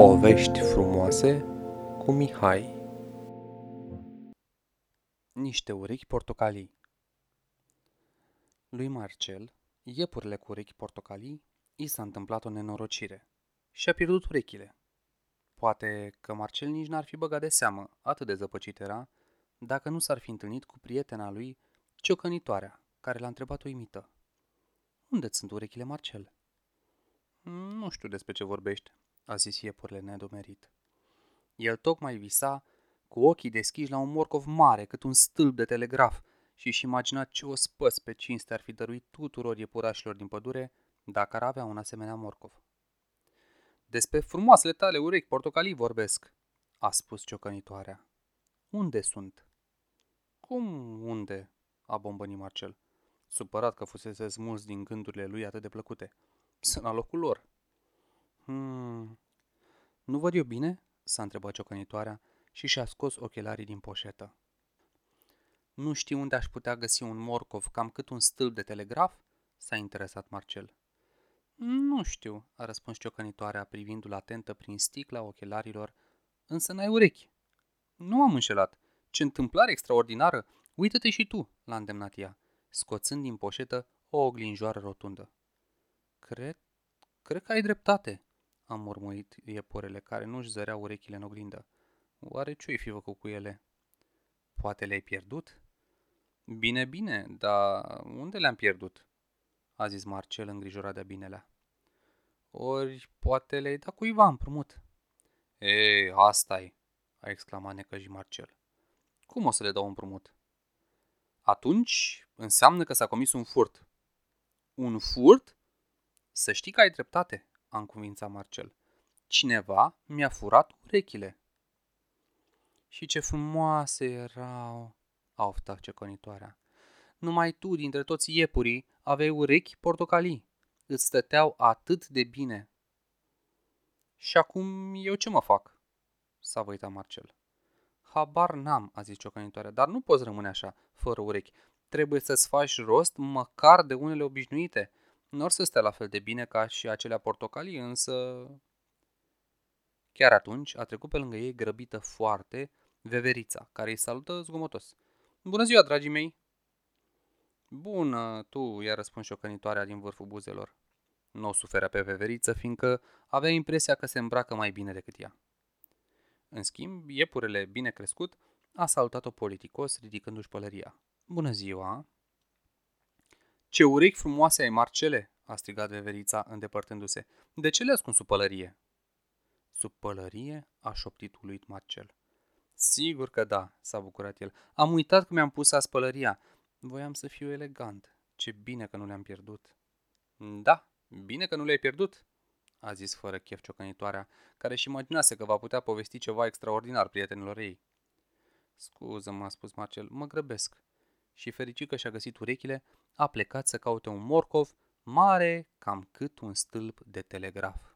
Povești frumoase cu Mihai Niște urechi portocalii Lui Marcel, iepurile cu urechi portocalii, i s-a întâmplat o nenorocire și a pierdut urechile. Poate că Marcel nici n-ar fi băgat de seamă, atât de zăpăcit era, dacă nu s-ar fi întâlnit cu prietena lui, ciocănitoarea, care l-a întrebat uimită. Unde sunt urechile, Marcel?" Nu știu despre ce vorbești, a zis iepurile nedomerit. El tocmai visa, cu ochii deschiși la un morcov mare, cât un stâlp de telegraf, și își imagina ce o spăs pe cinste ar fi dăruit tuturor iepurașilor din pădure dacă ar avea un asemenea morcov. Despre frumoasele tale urechi portocalii vorbesc, a spus ciocănitoarea. Unde sunt? Cum unde? a bombănit Marcel, supărat că fusese smuls din gândurile lui atât de plăcute. Sunt la locul lor. Hmm, nu văd eu bine?" s-a întrebat ciocănitoarea și și-a scos ochelarii din poșetă. Nu știu unde aș putea găsi un morcov cam cât un stâlp de telegraf?" s-a interesat Marcel. Nu știu," a răspuns ciocănitoarea privindu-l atentă prin sticla ochelarilor, însă n-ai urechi. Nu am înșelat. Ce întâmplare extraordinară! Uită-te și tu, l-a îndemnat ea, scoțând din poșetă o oglinjoară rotundă. Cred, cred că ai dreptate, am murmurit iepurele care nu-și zăreau urechile în oglindă. Oare ce-i fi făcut cu ele? Poate le-ai pierdut? Bine, bine, dar unde le-am pierdut? A zis Marcel îngrijorat de binelea. Ori poate le-ai dat cuiva împrumut. Ei, asta e, a exclamat necăji Marcel. Cum o să le dau împrumut? Atunci înseamnă că s-a comis un furt. Un furt? Să știi că ai dreptate, a încuvințat Marcel. Cineva mi-a furat urechile. Și ce frumoase erau, a oftat ceconitoarea. Numai tu, dintre toți iepurii, aveai urechi portocalii. Îți stăteau atât de bine. Și acum eu ce mă fac? S-a văitat Marcel. Habar n-am, a zis ciocănitoarea, dar nu poți rămâne așa, fără urechi. Trebuie să-ți faci rost măcar de unele obișnuite. Nu or să stea la fel de bine ca și acelea portocalii, însă... Chiar atunci a trecut pe lângă ei grăbită foarte veverița, care îi salută zgomotos. Bună ziua, dragii mei! Bună, tu, i-a răspuns șocănitoarea din vârful buzelor. Nu o suferea pe veveriță, fiindcă avea impresia că se îmbracă mai bine decât ea. În schimb, iepurele bine crescut a salutat-o politicos, ridicându-și pălăria. Bună ziua! Ce urechi frumoase ai, Marcele!" a strigat veverița îndepărtându-se. De ce le ascunzi sub pălărie?" Sub pălărie?" a șoptit uluit Marcel. Sigur că da, s-a bucurat el. Am uitat că mi-am pus spălăria. Voiam să fiu elegant. Ce bine că nu le-am pierdut. Da, bine că nu le-ai pierdut, a zis fără chef ciocănitoarea, care și imaginase că va putea povesti ceva extraordinar prietenilor ei. Scuză-mă, a spus Marcel, mă grăbesc. Și fericit că și-a găsit urechile, a plecat să caute un morcov mare cam cât un stâlp de telegraf.